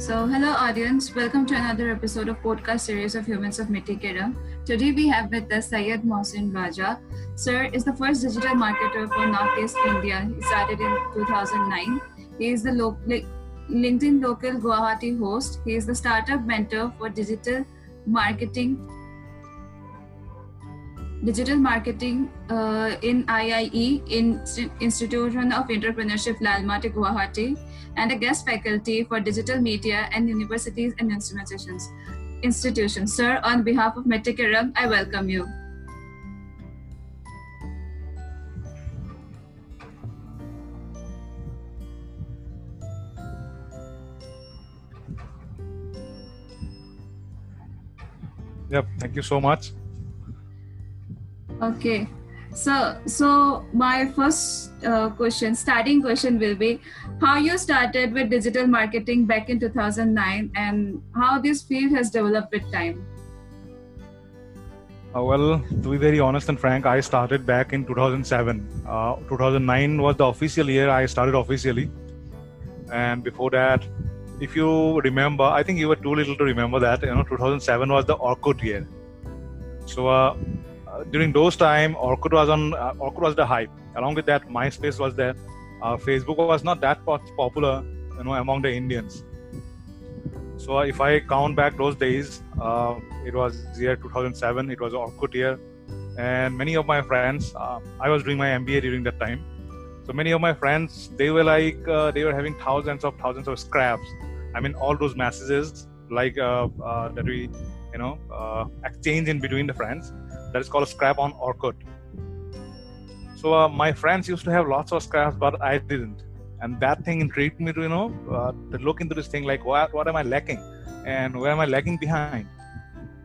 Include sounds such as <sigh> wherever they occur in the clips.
So, hello audience, welcome to another episode of podcast series of Humans of Mitti ke Rang. Today we have with us Syed Mohsin Raja. Sir is the first digital marketer for Northeast India. He started in 2009. He is the LinkedIn local Guwahati host. He is the startup mentor for digital marketing digital marketing uh, in IIE in Institution of Entrepreneurship Lalmati Guwahati and a guest faculty for digital media and universities and institutions. Institutions. Sir, on behalf of Mitti ke Rang, I welcome you. Yep, thank you so much. Okay. So, so my first uh, question, starting question will be, how you started with digital marketing back in 2009, and how this field has developed with time. Uh, well, to be very honest and frank, I started back in 2007. Uh, 2009 was the official year I started officially, and before that, if you remember, I think you were too little to remember that. You know, 2007 was the Orkut year. So uh, during those time, Orkut was on. Uh, Orkut was the hype. Along with that, MySpace was there. Uh, Facebook was not that popular, you know, among the Indians. So uh, if I count back those days, uh, it was year 2007. It was Orkut year, and many of my friends. Uh, I was doing my MBA during that time. So many of my friends, they were like, uh, they were having thousands of thousands of scraps. I mean, all those messages like that we, you know, exchange in between the friends that is called scrap on Orkut. So uh, my friends used to have lots of scraps, but I didn't, and that thing intrigued me to you know uh, to look into this thing like what what am I lacking, and where am I lagging behind.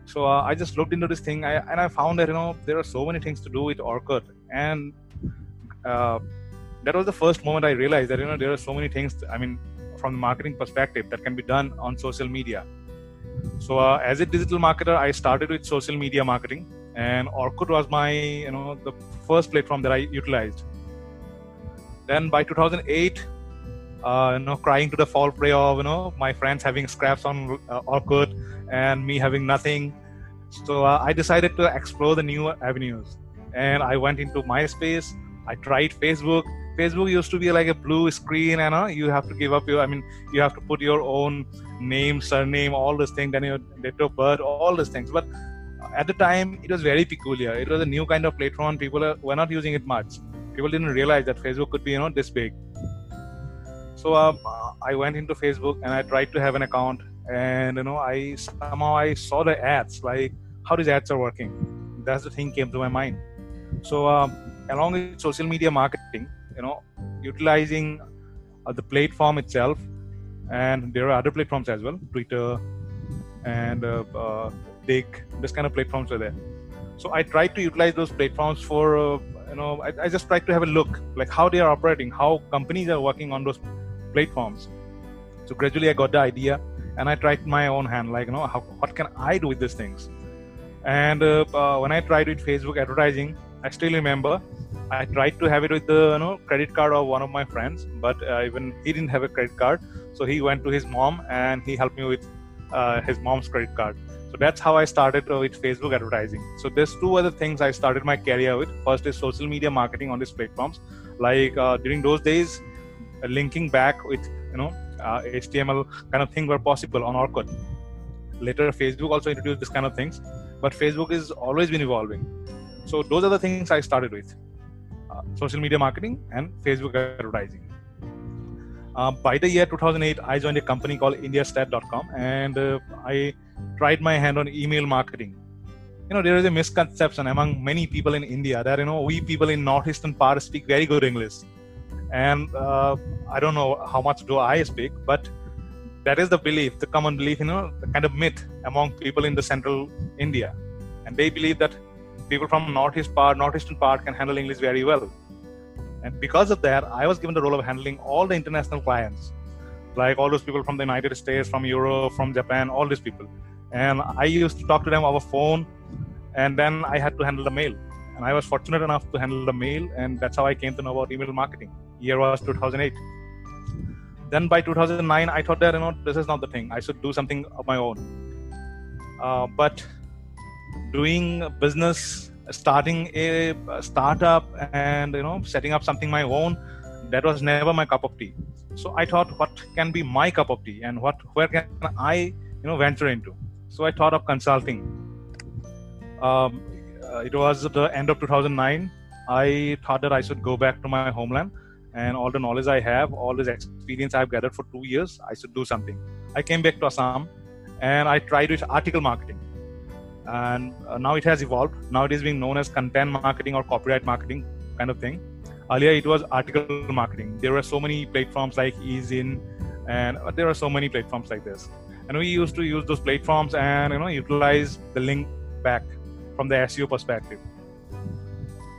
So uh, I just looked into this thing, I, and I found that you know there are so many things to do with Orkut, and uh, that was the first moment I realized that you know there are so many things. I mean, from the marketing perspective, that can be done on social media. So uh, as a digital marketer, I started with social media marketing and Orkut was my you know the first platform that I utilized. Then by 2008, uh, you know, crying to the fall prey of you know my friends having scraps on uh, Orkut and me having nothing. So uh, I decided to explore the new avenues, and I went into MySpace. I tried Facebook. Facebook used to be like a blue screen, and uh, you have to give up your. I mean, you have to put your own name, surname, all these things, then your date of birth, all these things. But at the time it was very peculiar. It was a new kind of platform. People were not using it much. People didn't realize that facebook could be you know this big. So um, i went into facebook and i tried to have an account. And you know i somehow i saw the ads like how these ads are working. That's the thing came to my mind. So um, along with social media marketing you know utilizing uh, the platform itself and there are other platforms as well twitter and uh, uh, Digg, this kind of platforms are there. So I tried to utilize those platforms for, uh, you know, I, I, just tried to have a look, like how they are operating, how companies are working on those platforms. So gradually I got the idea and I tried my own hand, like, you know, how, what can I do with these things? And uh, uh, when I tried with Facebook advertising, I still remember I tried to have it with the you know credit card of one of my friends, but uh, even he didn't have a credit card, so he went to his mom and he helped me with uh, his mom's credit card. That's how I started uh, with Facebook advertising. So there's two other things I started my career with. First is social media marketing on these platforms. Like uh, during those days, uh, linking back with you know HTML uh, kind of thing were possible on Orkut. Later, Facebook also introduced this kind of things, but Facebook has always been evolving. So those are the things I started with: uh, social media marketing and Facebook advertising. Uh, by the year 2008, I joined a company called Indiastat.com, and uh, I tried my hand on email marketing. You know, there is a misconception among many people in India that you know we people in northeastern part speak very good English, and uh, I don't know how much do I speak, but that is the belief, the common belief, you know, the kind of myth among people in the central India, and they believe that people from northeast part, northeastern part can handle English very well and because of that, I was given the role of handling all the international clients, like all those people from the United States, from Europe, from Japan, all these people. And I used to talk to them over phone, and then I had to handle the mail. And I was fortunate enough to handle the mail, and that's how I came to know about email marketing. Year was 2008. then by 2009 i thought that you know this is not the thing i should do something of my own uh, but doing business starting a startup and you know setting up something my own that was never my cup of tea. So i thought what can be my cup of tea and what where can i you know venture into? So i thought of consulting. Um, it was the end of 2009 i thought that i should go back to my homeland and all the knowledge i have all this experience i've gathered for two years i should do something. I came back to assam and i tried with article marketing and uh, now it has evolved. Now it is being known as content marketing or copyright marketing kind of thing. Earlier it was article marketing. There were so many platforms like Ezine and uh, there are so many platforms like this. And we used to use those platforms and you know utilize the link back from the seo perspective.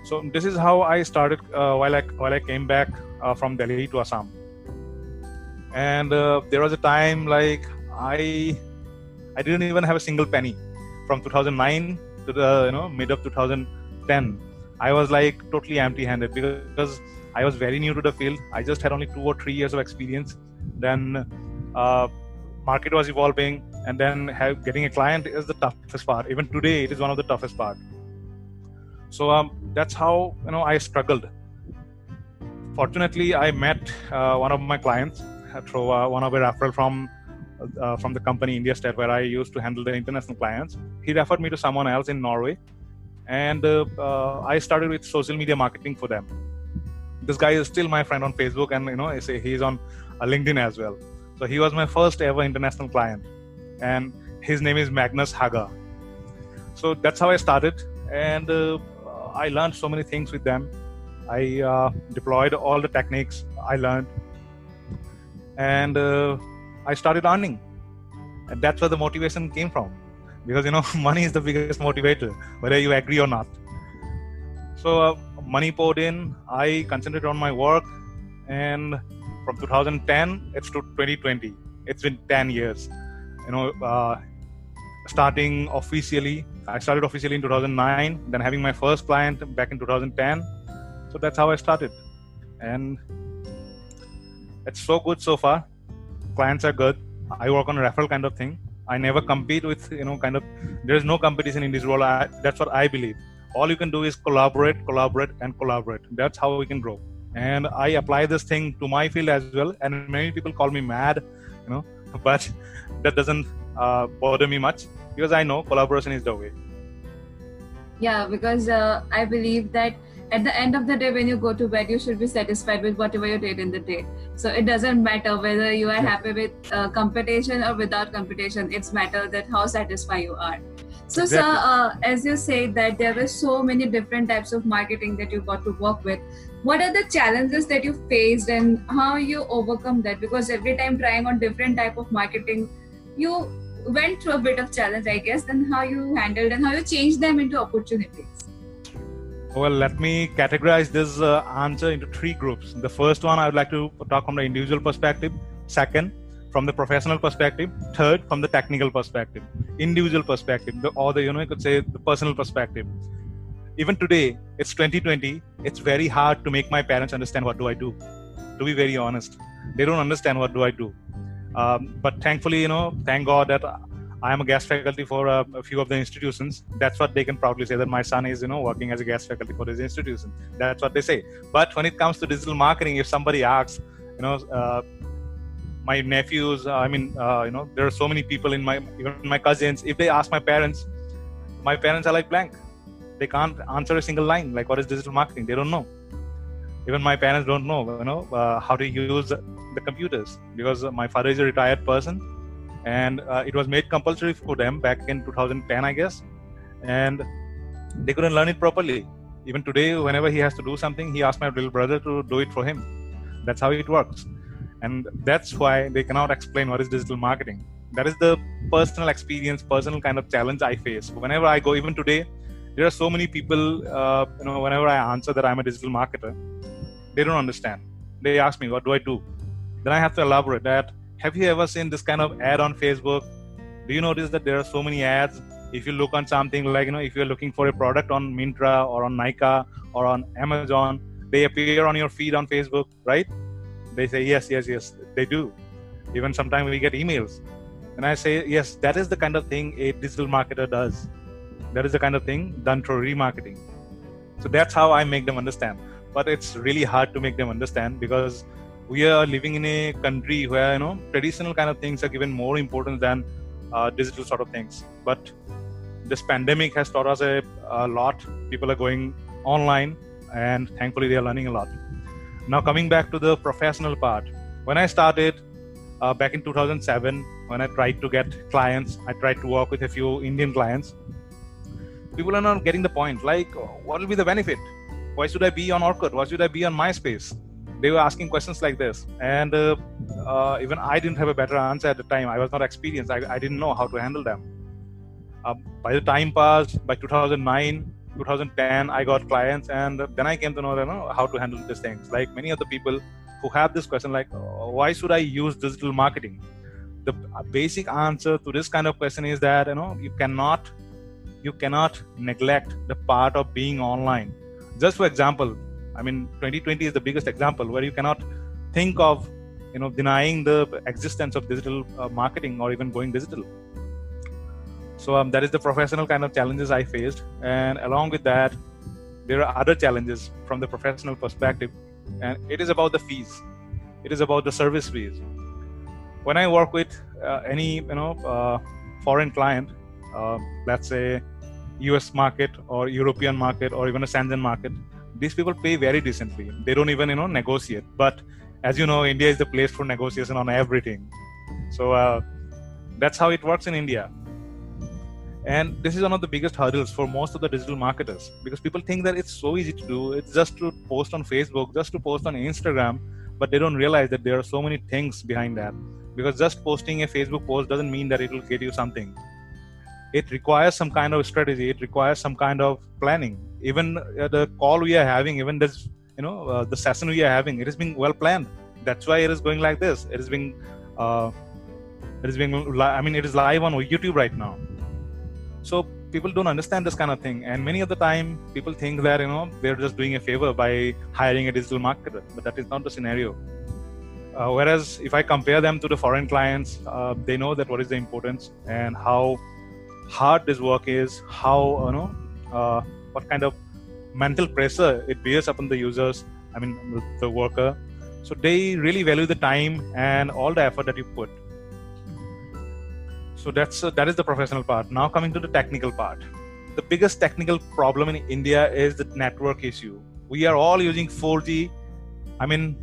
So this is how i started uh, while i while i came back uh, from delhi to assam. And uh, there was a time like i i didn't even have a single penny from 2009 to the you know mid of 2010 i was like totally empty handed because i was very new to the field. I just had only two or three years of experience. Then uh, market was evolving and then have, getting a client is the toughest part. Even today it is one of the toughest part. So um, that's how you know i struggled. Fortunately i met uh, one of my clients through uh, one of a referral from uh, from the company Indiastat, where I used to handle the international clients. He referred me to someone else in Norway, and uh, uh, I started with social media marketing for them. This guy is still my friend on Facebook, and you know, I say he's on uh, LinkedIn as well. So he was my first ever international client, and his name is Magnus Haga. So that's how I started, and uh, I learned so many things with them. I uh, deployed all the techniques I learned, and I started earning. And that's where the motivation came from. Because, you know, <laughs> money is the biggest motivator, whether you agree or not. So, uh, money poured in, I concentrated on my work, and from 2010, it's to 2020. It's been 10 years. You know, uh, starting officially, I started officially in 2009, then having my first client back in 2010. So that's how I started. And it's so good so far clients are good. I work on a referral kind of thing. I never compete with you know kind of. There is no competition in this role. I, that's what I believe. All you can do is collaborate, collaborate, and collaborate. That's how we can grow. And I apply this thing to my field as well. And many people call me mad, you know, <laughs> but that doesn't uh, bother me much because I know collaboration is the way. Yeah, because uh, I believe that at the end of the day when you go to bed you should be satisfied with whatever you did in the day. So it doesn't matter whether you are happy with uh, competition or without competition it's matter that how satisfied you are. So exactly. sir uh, as you say that there were so many different types of marketing that you got to work with what are the challenges that you faced and how you overcome that? Because every time trying on different type of marketing you went through a bit of challenge i guess and how you handled and how you changed them into opportunities well, let me categorize this uh, answer into three groups. The first one, I would like to talk from the individual perspective. Second, from the professional perspective. Third, from the technical perspective. Individual perspective, the, or the you know you could say the personal perspective. Even today, it's 2020. It's very hard to make my parents understand what do I do. To be very honest, they don't understand what do I do. Um, but thankfully, you know, thank God that I am a guest faculty for a, a, few of the institutions. That's what they can proudly say that my son is, you know, working as a guest faculty for this institution. That's what they say. But when it comes to digital marketing, if somebody asks, you know, uh, my nephews, uh, I mean, uh, you know, there are so many people in my, even my cousins. If they ask my parents, my parents are like blank. They can't answer a single line. Like, what is digital marketing? They don't know. Even my parents don't know, you know, uh, how to use the computers because my father is a retired person and uh, it was made compulsory for them back in 2010 i guess. And they couldn't learn it properly. Even today whenever he has to do something he asks my little brother to do it for him. That's how it works. And that's why they cannot explain what is digital marketing. That is the personal experience personal kind of challenge i face. Whenever i go even today there are so many people uh, you know whenever i answer that i'm a digital marketer they don't understand. They ask me what do i do? Then i have to elaborate that have you ever seen this kind of ad on facebook do you notice that there are so many ads if you look on something like you know if you're looking for a product on Myntra or on Nykaa or on Amazon, they appear on your feed on Facebook, right? They say yes, yes, yes. They do. Even sometimes we get emails, and I say yes. That is the kind of thing a digital marketer does. That is the kind of thing done through remarketing. So that's how I make them understand. But it's really hard to make them understand because we are living in a country where you know traditional kind of things are given more importance than uh, digital sort of things. But this pandemic has taught us a, a lot. People are going online, and thankfully they are learning a lot. Now coming back to the professional part, when I started uh, back in 2007, when I tried to get clients, I tried to work with a few Indian clients. People are not getting the point. Like, what will be the benefit? Why should I be on Orkut? Why should I be on MySpace? They were asking questions like this, and uh, uh, even I didn't have a better answer at the time. I was not experienced. I, I didn't know how to handle them. Uh, by the time passed, by 2009, 2010 i got clients and then i came to know, you know how to handle these things like many of the people who have this question like oh, why should i use digital marketing the basic answer to this kind of question is that you know you cannot you cannot neglect the part of being online just for example i mean 2020 is the biggest example where you cannot think of you know denying the existence of digital uh, marketing or even going digital. So um, that is the professional kind of challenges i faced. And along with that there are other challenges from the professional perspective. And it is about the fees. It is about the service fees. When i work with uh, any you know uh, foreign client uh, let's say us market or european market or even a Shenzhen market these people pay very decently they don't even you know negotiate but as you know india is the place for negotiation on everything so uh, that's how it works in india and this is one of the biggest hurdles for most of the digital marketers because people think that it's so easy to do. It's just to post on Facebook, just to post on Instagram, but they don't realize that there are so many things behind that. Because just posting a Facebook post doesn't mean that it will get you something. It requires some kind of strategy. It requires some kind of planning. Even uh, the call we are having, even this, you know, uh, the session we are having, it is being well planned. That's why it is going like this. It is being, uh, it is being. I mean, it is live on YouTube right now so people don't understand this kind of thing and many of the time people think that you know they're just doing a favor by hiring a digital marketer but that is not the scenario uh, whereas if i compare them to the foreign clients uh, they know that what is the importance and how hard this work is how you know uh, what kind of mental pressure it bears upon the users i mean the worker. So they really value the time and all the effort that you put. So that's uh, that is the professional part. Now coming to the technical part. The biggest technical problem in india is the network issue. We are all using 4g i mean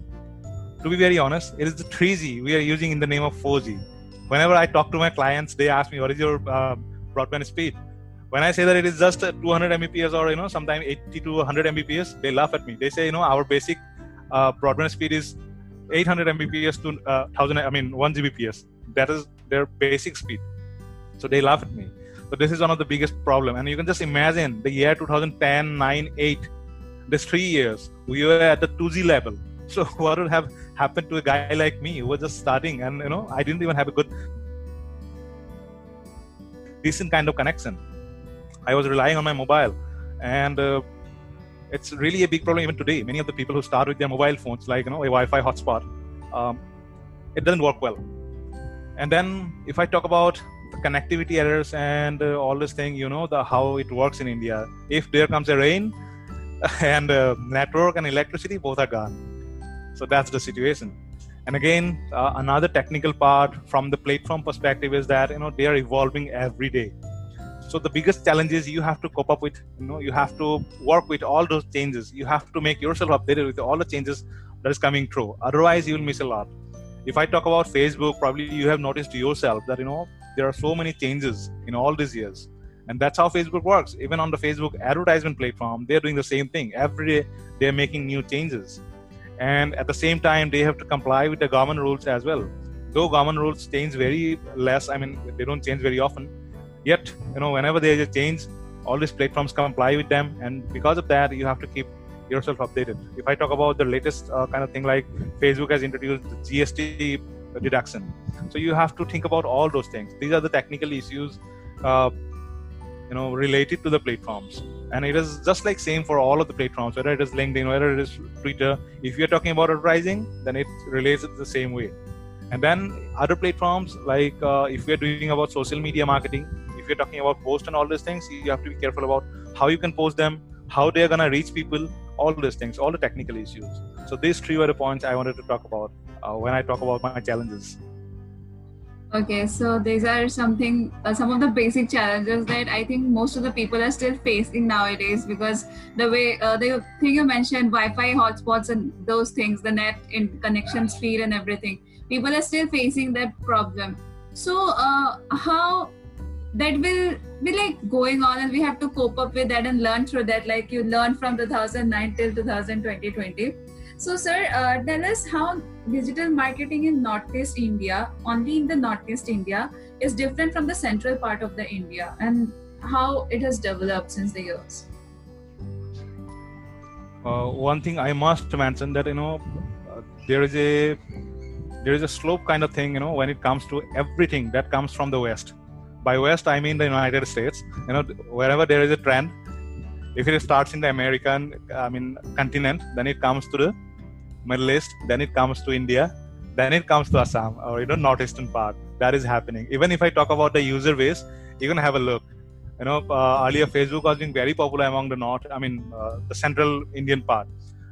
to be very honest it is the 3g we are using in the name of 4g whenever i talk to my clients they ask me what is your uh, broadband speed. When i say that it is just 200 mbps or you know sometimes 80 to 100 mbps they laugh at me. They say you know our basic uh, broadband speed is 800 mbps to uh, 1000 i mean 1 gbps. That is their basic speed. So they laugh at me. So this is one of the biggest problem. And you can just imagine the year 2010 9 8 this three years we were at the 2g level. <laughs> So what would have happened to a guy like me who was just starting and you know i didn't even have a good decent kind of connection. I was relying on my mobile and uh, it's really a big problem even today. Many of the people who start with their mobile phones like you know a wi-fi hotspot um, it doesn't work well. And then if i talk about the connectivity errors and uh, all this thing you know the how it works in india if there comes a rain <laughs> and uh, network and electricity both are gone. So that's the situation and again uh, another technical part from the platform perspective is that you know they are evolving every day. So the biggest challenge is you have to cope up with you know you have to work with all those changes. You have to make yourself updated with all the changes that is coming through. Otherwise you will miss a lot. If i talk about facebook probably you have noticed yourself that you know there are so many changes in all these years. And that's how facebook works. Even on the facebook advertisement platform they're doing the same thing. Every day they're making new changes and at the same time they have to comply with the government rules as well. Though government rules change very less i mean they don't change very often. Yet you know whenever there's a change all these platforms comply with them. And because of that you have to keep yourself updated. If i talk about the latest uh, kind of thing like facebook has introduced gst deduction so you have to think about all those things. These are the technical issues uh, you know related to the platforms and it is just like same for all of the platforms whether it is linkedin whether it is twitter. If you're talking about advertising then it relates it the same way. And then other platforms like uh, if we're doing about social media marketing if you're talking about post and all these things you have to be careful about how you can post them how they're going to reach people all these things all the technical issues. So these three were the points i wanted to talk about uh, when i talk about my challenges Okay, so these are something, uh, some of the basic challenges that I think most of the people are still facing nowadays because the way uh, the thing you mentioned, Wi-Fi hotspots and those things, the net in connection speed and everything, people are still facing that problem. So uh, how that will be like going on, and we have to cope up with that and learn through that. Like you learned from 2009 till 2020. So, sir, uh, tell us how digital marketing in Northeast India, only in the Northeast India, is different from the central part of the India and how it has developed since the years. Uh, one thing I must mention that you know uh, there is a there is a slope kind of thing you know when it comes to everything that comes from the west. By west I mean the United States. You know wherever there is a trend, if it starts in the American I mean continent, then it comes to the Middle East, then it comes to India, then it comes to Assam or you know northeastern part. That is happening. Even if I talk about the user base, you can have a look. You know, uh, earlier Facebook was being very popular among the north. I mean, uh, the central Indian part.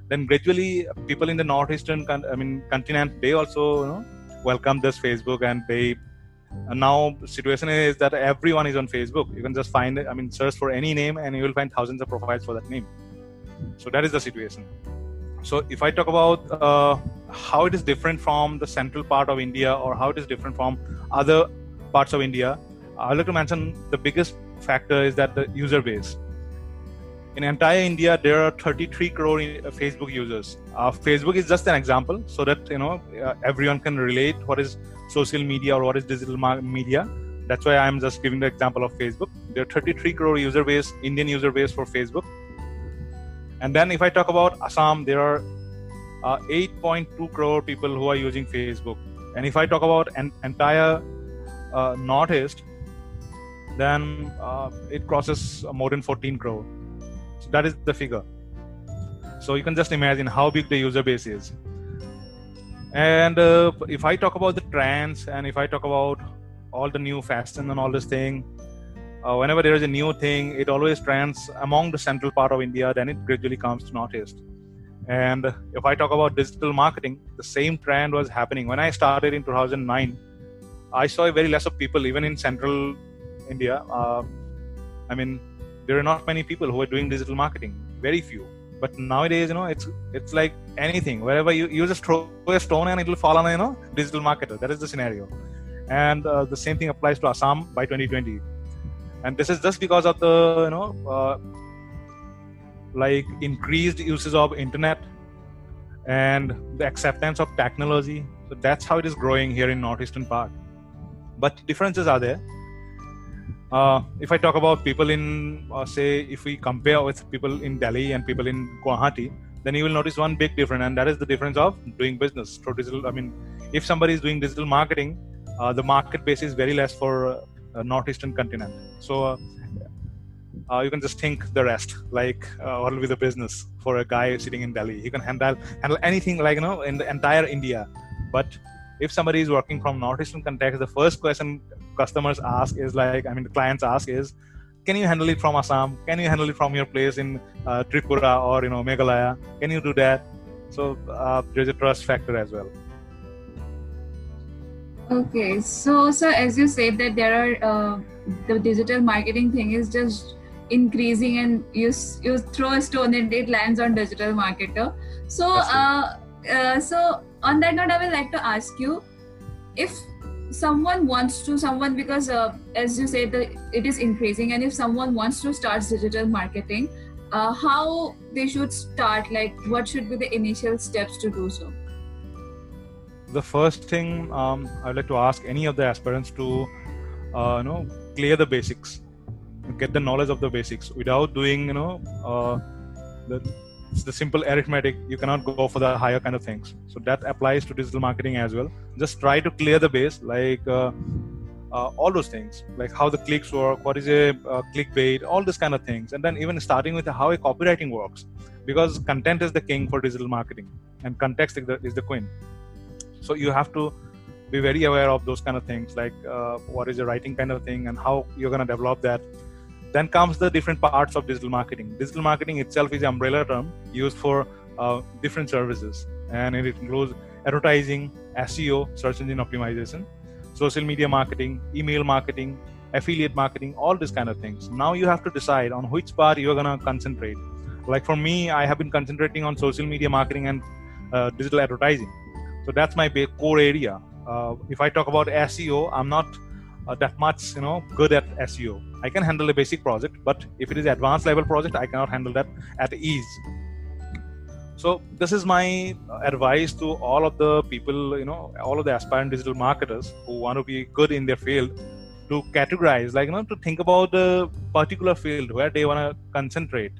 Then gradually, people in the northeastern, con- I mean, continent, they also you know welcome this Facebook, and they and now situation is that everyone is on Facebook. You can just find, it. I mean, search for any name, and you will find thousands of profiles for that name. So that is the situation. So if I talk about uh, how it is different from the central part of India or how it is different from other parts of India, I'd like to mention the biggest factor is that the user base. In entire India, there are 33 crore uh, Facebook users. Uh, Facebook is just an example, so that you know uh, everyone can relate what is social media or what is digital media. That's why I'm just giving the example of Facebook. There are 33 crore user base, Indian user base for Facebook and then if I talk about Assam, there are uh, 8.2 crore people who are using Facebook. And if I talk about an entire uh, Northeast, then uh, it crosses more than 14 crore. So that is the figure. So you can just imagine how big the user base is. And uh, if I talk about the trends and if I talk about all the new fashion and all this thing, uh, whenever there is a new thing, it always trends among the central part of India, then it gradually comes to Northeast. And if I talk about digital marketing, the same trend was happening. When I started in 2009, I saw very less of people, even in central India. Uh, I mean, there are not many people who are doing digital marketing, very few. But nowadays, you know, it's it's like anything. Wherever you, you just throw a stone and it will fall on a you know digital marketer. That is the scenario. And uh, the same thing applies to Assam by 2020 and this is just because of the you know uh, like increased uses of internet and the acceptance of technology. So that's how it is growing here in northeastern part. But differences are there. Uh, if i talk about people in uh, say if we compare with people in delhi and people in guwahati then you will notice one big difference and that is the difference of doing business through digital i mean if somebody is doing digital marketing uh, the market base is very less for uh, northeastern continent. So uh, uh, you can just think the rest, like what will be the business for a guy sitting in Delhi? He can handle handle anything like you know in the entire India. But if somebody is working from northeastern context, the first question customers ask is like, I mean, the clients ask is, can you handle it from Assam? Can you handle it from your place in uh, Tripura or you know Meghalaya? Can you do that? So uh, there's a trust factor as well. Okay, so so as you said that there are uh, the digital marketing thing is just increasing and you you throw a stone and it lands on digital marketer. So uh, uh, so on that note, I would like to ask you if someone wants to someone because uh, as you said that it is increasing and if someone wants to start digital marketing uh, how they should start like what should be the initial steps to do so the first thing um, I'd like to ask any of the aspirants to, uh, you know, clear the basics, get the knowledge of the basics. Without doing, you know, uh, the the simple arithmetic, you cannot go for the higher kind of things. So that applies to digital marketing as well. Just try to clear the base. Like, uh, uh, all those things like how the clicks work what is a uh, clickbait all this kind of things and then even starting with how a copywriting works because content is the king for digital marketing and context is the, is the queen so you have to be very aware of those kind of things like uh, what is the writing kind of thing and how you're going to develop that. Then comes the different parts of digital marketing. Digital marketing itself is an umbrella term used for uh, different services. And it includes advertising seo search engine optimization social media marketing email marketing affiliate marketing all these kind of things. Now you have to decide on which part you're going to concentrate. Like for me i have been concentrating on social media marketing and uh, digital advertising so that's my core area. Uh, if i talk about seo i'm not uh, that much you know good at seo i can handle a basic project but if it is advanced level project i cannot handle that at ease. So this is my advice to all of the people you know all of the aspiring digital marketers who want to be good in their field to categorize like you know to think about the particular field where they want to concentrate.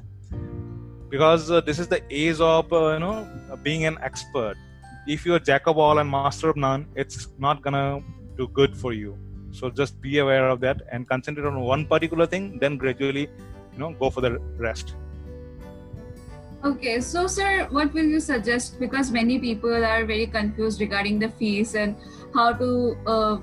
Because uh, this is the age of uh, you know being an expert if you're jack of all and master of none it's not gonna do good for you. So just be aware of that and concentrate on one particular thing then gradually you know go for the rest. Okay so sir what will you suggest? Because many people are very confused regarding the fees and how to uh,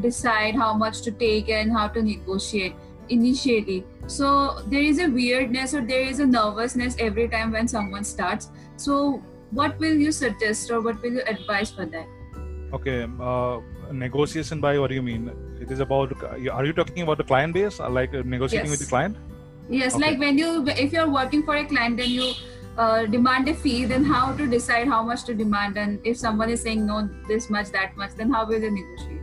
decide how much to take and how to negotiate initially. So there is a weirdness or there is a nervousness every time when someone starts. So what will you suggest or what will you advise for that? Okay uh, negotiation by what do you mean? It is about are you talking about the client base uh, like uh, negotiating yes. with the client? Yes okay. like when you if you're working for a client then you uh, demand a fee then how to decide how much to demand? And if someone is saying no this much that much then how will you negotiate?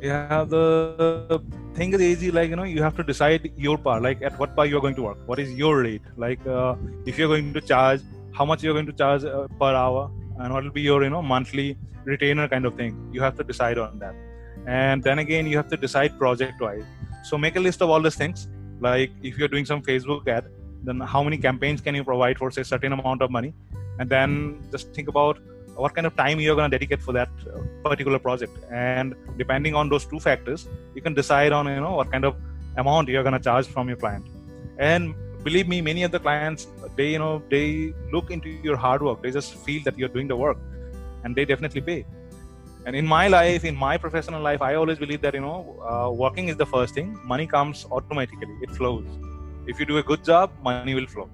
Yeah the thing is easy like you know you have to decide your part like at what part you're going to work. What is your rate? Like uh, if you're going to charge how much you're going to charge uh, per hour and what will be your you know monthly retainer kind of thing. You have to decide on that. And then again you have to decide project wise. So make a list of all these things. Like if you're doing some facebook ad then how many campaigns can you provide for say certain amount of money? And then just think about what kind of time you're going to dedicate for that uh, particular project. And depending on those two factors you can decide on you know what kind of amount you're going to charge from your client. And believe me many of the clients they you know they look into your hard work. They just feel that you're doing the work and they definitely pay. And in my life in my professional life i always believe that you know uh, working is the first thing. Money comes automatically. It flows. If you do a good job money will flow.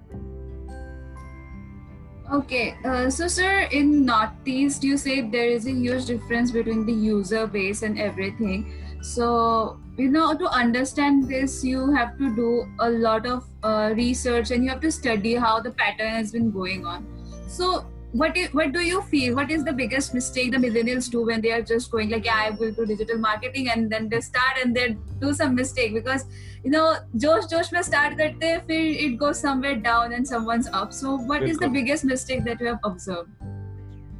Okay, uh, so sir, in Northeast, you said there is a huge difference between the user base and everything. So, you know, to understand this, you have to do a lot of uh, research and you have to study how the pattern has been going on. So, what is, what do you feel? What is the biggest mistake the millennials do when they are just going like yeah i will do digital marketing and then they start and they do some mistake? Because you know josh josh may start that they feel it goes somewhere down and someone's up. So what is the biggest mistake that you have observed?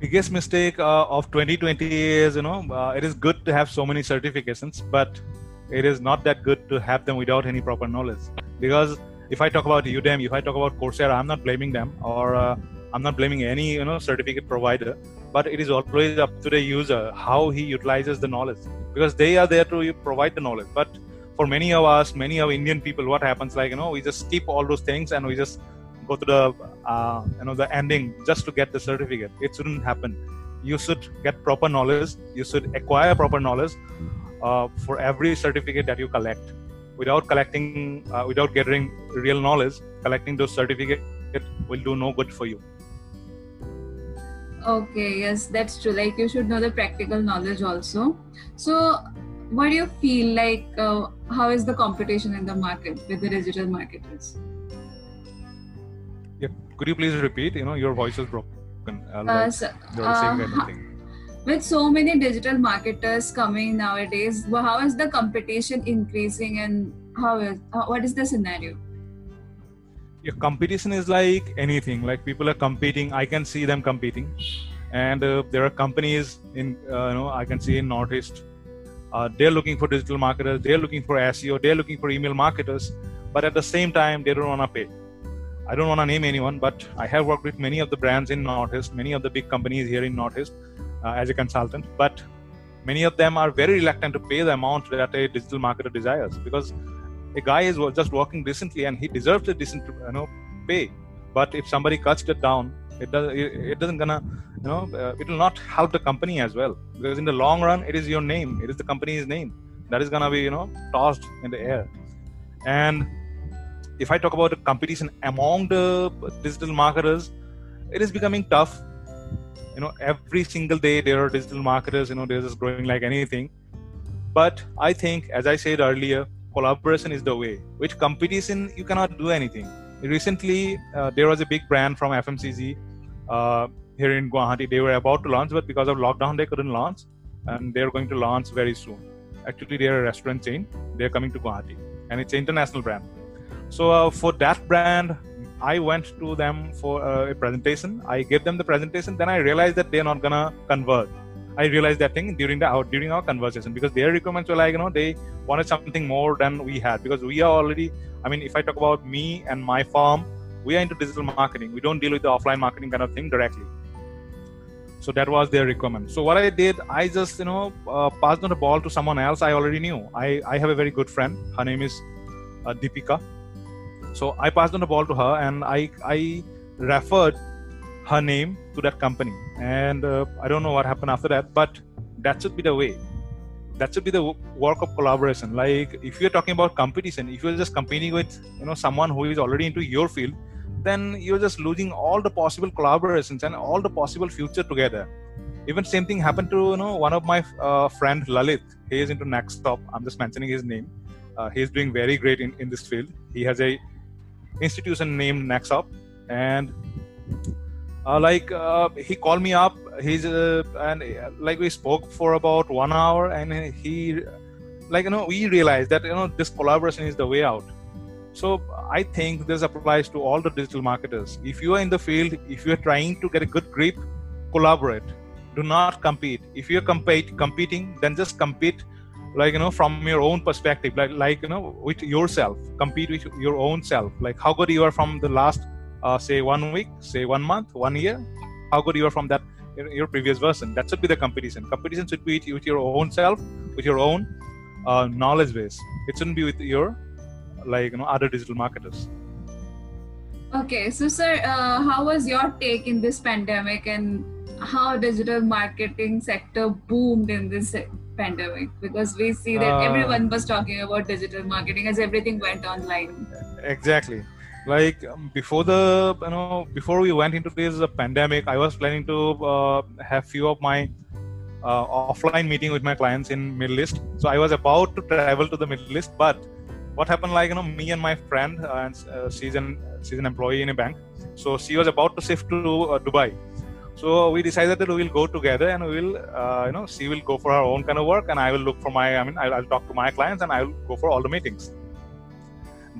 Biggest mistake uh, of 2020 is you know uh, it is good to have so many certifications but it is not that good to have them without any proper knowledge. Because if i talk about udemy if i talk about coursera i'm not blaming them or uh, i'm not blaming any you know certificate provider but it is always up to the user how he utilizes the knowledge. Because they are there to provide the knowledge but for many of us many of indian people what happens like you know we just skip all those things and we just go to the uh, you know the ending just to get the certificate. It shouldn't happen. You should get proper knowledge. You should acquire proper knowledge uh, for every certificate that you collect. Without collecting uh, without getting real knowledge collecting those certificates will do no good for you. Okay yes that's true. Like you should know the practical knowledge also. So what do you feel like uh, how is the competition in the market with the digital marketers? Yeah could you please repeat? You know your voice is broken. Uh, like so, uh, with so many digital marketers coming nowadays how is the competition increasing and how is what is the scenario? Your competition is like anything. Like people are competing. I can see them competing. And uh, there are companies in uh, you know i can see in northeast. Uh, they're looking for digital marketers. They're looking for seo they're looking for email marketers. But at the same time they don't want to pay. I don't want to name anyone but i have worked with many of the brands in northeast many of the big companies here in northeast as a consultant but many of them are very reluctant to pay the amount that a digital marketer desires because a guy is just working decently and he deserves a decent you know pay. But if somebody cuts it down it does it doesn't gonna you know uh, it will not help the company as well because in the long run it is your name. It is the company's name. That is gonna be you know tossed in the air. And if i talk about the competition among the digital marketers it is becoming tough you know every single day there are digital marketers you know they're just growing like anything. But i think as i said earlier collaboration is the way which competition you cannot do anything. Recently uh, there was a big brand from fmcg uh, here in guwahati. They were about to launch but because of lockdown they couldn't launch and they're going to launch very soon. Actually they're a restaurant chain. They're coming to guwahati and it's an international brand. So uh, for that brand i went to them for a presentation. I gave them the presentation. Then i realized that they're not gonna convert. I realized that thing during the our, during our conversation because their requirements were like you know they wanted something more than we had because we are already I mean if I talk about me and my firm we are into digital marketing. We don't deal with the offline marketing kind of thing directly. So that was their requirement. So what I did I just you know uh, passed on the ball to someone else I already knew. I I have a very good friend. Her name is uh, Deepika so I passed on the ball to her and I I referred her name to that company. And uh, i don't know what happened after that but that should be the way. That should be the work of collaboration. Like if you're talking about competition if you're just competing with you know someone who is already into your field then you're just losing all the possible collaborations and all the possible future together. Even same thing happened to you know one of my uh, friend lalit. He is into Next Nextop i'm just mentioning his name. Uh, he's doing very great in, in this field. He has a institution named Nextop and uh, like uh, he called me up. He's uh, and uh, like we spoke for about one hour and he like you know we realized that you know this collaboration is the way out. So i think this applies to all the digital marketers. If you are in the field if you're trying to get a good grip collaborate. Do not compete. If you're compete competing then just compete like you know from your own perspective like like you know with yourself compete with your own self like how good you are from the last uh, say one week, say one month, one year, how good you are from that your previous version. That should be the competition. Competition should be with your own self, with your own uh, knowledge base. It shouldn't be with your like you know other digital marketers. Okay, so sir, uh, how was your take in this pandemic and how digital marketing sector boomed in this pandemic? Because we see that uh, everyone was talking about digital marketing as everything went online. Exactly like um, before the you know before we went into this uh, pandemic i was planning to uh, have few of my uh, offline meeting with my clients in middle east so i was about to travel to the middle east but what happened like you know me and my friend uh, and uh, she's an she's an employee in a bank so she was about to shift to uh, dubai so we decided that we will go together and we will you know she will go for her own kind of work and i will look for my i mean i'll, I'll talk to my clients and i will go for all the meetings.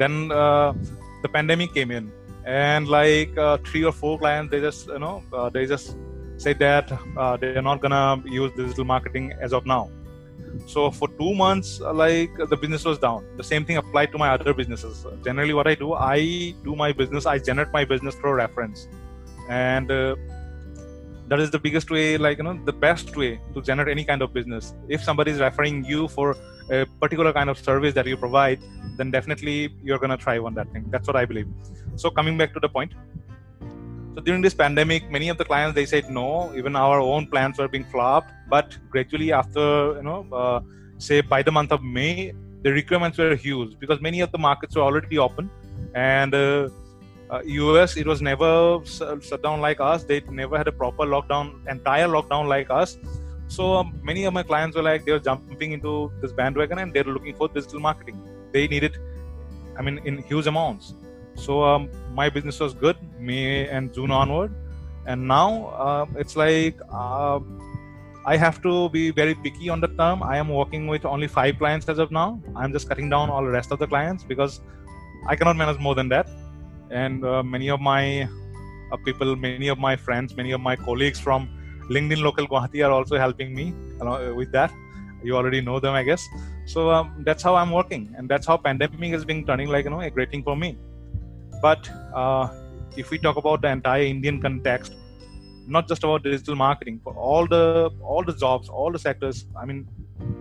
Then the pandemic came in and like uh, three or four clients they just you know uh, they just said that uh, they're not gonna use digital marketing as of now. So for two months uh, like the business was down. The same thing applied to my other businesses. Generally what i do i do my business i generate my business through reference. And uh, that is the biggest way like you know the best way to generate any kind of business. If somebody is referring you for a particular kind of service that you provide then definitely you're going to thrive on that thing. That's what i believe. So coming back to the point so during this pandemic many of the clients they said no. Even our own plans were being flopped. But gradually after you know uh, say by the month of may the requirements were huge because many of the markets were already open. And uh, uh, us it was never shut down like us they never had a proper lockdown entire lockdown like us so um, many of my clients were like they were jumping into this bandwagon and they're looking for digital marketing. They needed, I mean, in huge amounts. So um, my business was good May and June onward, and now uh, it's like uh, I have to be very picky on the term. I am working with only five clients as of now. I'm just cutting down all the rest of the clients because I cannot manage more than that. And uh, many of my uh, people, many of my friends, many of my colleagues from LinkedIn Local Guwahati are also helping me uh, with that. You already know them, I guess. So um, that's how I'm working, and that's how pandemic is being turning like you know a great thing for me. But uh, if we talk about the entire Indian context, not just about digital marketing for all the all the jobs all the sectors i mean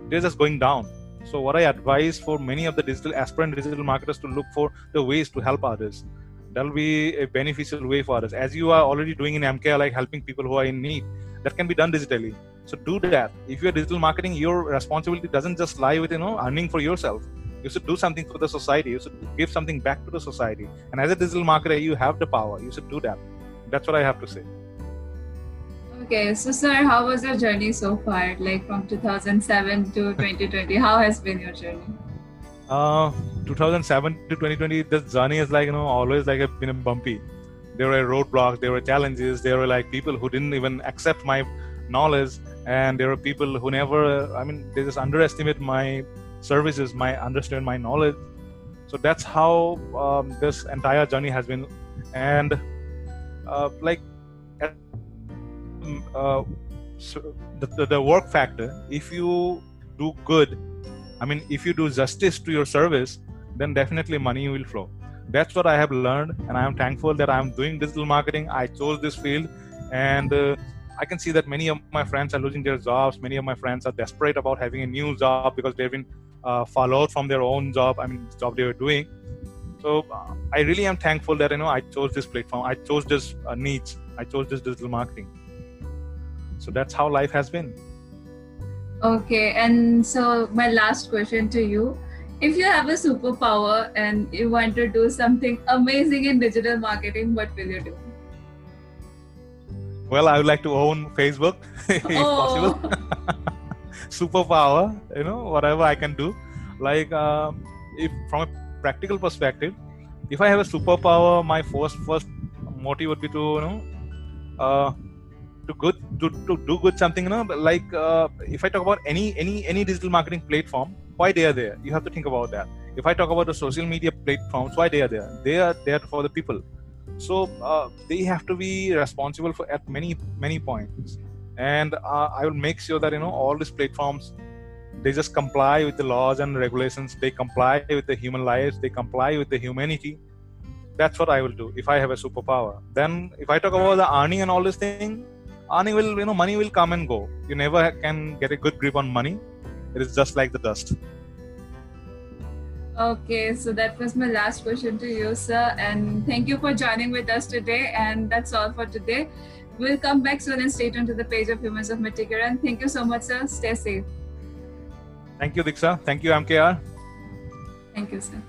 they're just going down so what i advise for many of the digital aspirant digital marketers to look for the ways to help others that'll be a beneficial way for us. As you are already doing in mk like helping people who are in need that can be done digitally. So do that. If you're digital marketing your responsibility doesn't just lie with you know earning for yourself. You should do something for the society. You should give something back to the society. And as a digital marketer you have the power. You should do that. That's what i have to say. Okay, so sir, how was your journey so far? Like from 2007 to 2020, how has been your journey? Uh, 2007 to 2020, this journey is like you know always like a, been a bumpy. There were roadblocks, there were challenges, there were like people who didn't even accept my knowledge, and there were people who never. I mean, they just underestimate my services, my understand my knowledge. So that's how um, this entire journey has been, and uh, like uh, so the, the work factor if you do good i mean if you do justice to your service then definitely money will flow. That's what i have learned and i am thankful that i'm doing digital marketing. I chose this field and uh, i can see that many of my friends are losing their jobs. Many of my friends are desperate about having a new job because they've been uh, followed from their own job i mean job they were doing. So uh, i really am thankful that you know i chose this platform. I chose this uh, needs i chose this digital marketing. So that's how life has been okay and so my last question to you. If you have a superpower and you want to do something amazing in digital marketing what will you do? Well i would like to own facebook <laughs> if oh. possible. <laughs> Superpower you know whatever i can do. Like um, if from a practical perspective if i have a superpower my first first motive would be to you know uh, to good to, to do good something you know like uh, if i talk about any any any digital marketing platform why they are there? You have to think about that. If i talk about the social media platforms why they are there? They are there for the people. So uh, they have to be responsible for at many many points. And uh, i will make sure that you know all these platforms they just comply with the laws and regulations. They comply with the human lives. They comply with the humanity. That's what i will do if i have a superpower. Then if i talk about the earning and all this thing earning will you know money will come and go. You never can get a good grip on money. It is just like the dust. Okay so that was my last question to you sir. And thank you for joining with us today. And that's all for today. We'll come back soon and stay tuned to the page of humans of Mitti ke Rang. thank you so much sir. Stay safe. Thank you diksha thank you mkr thank you sir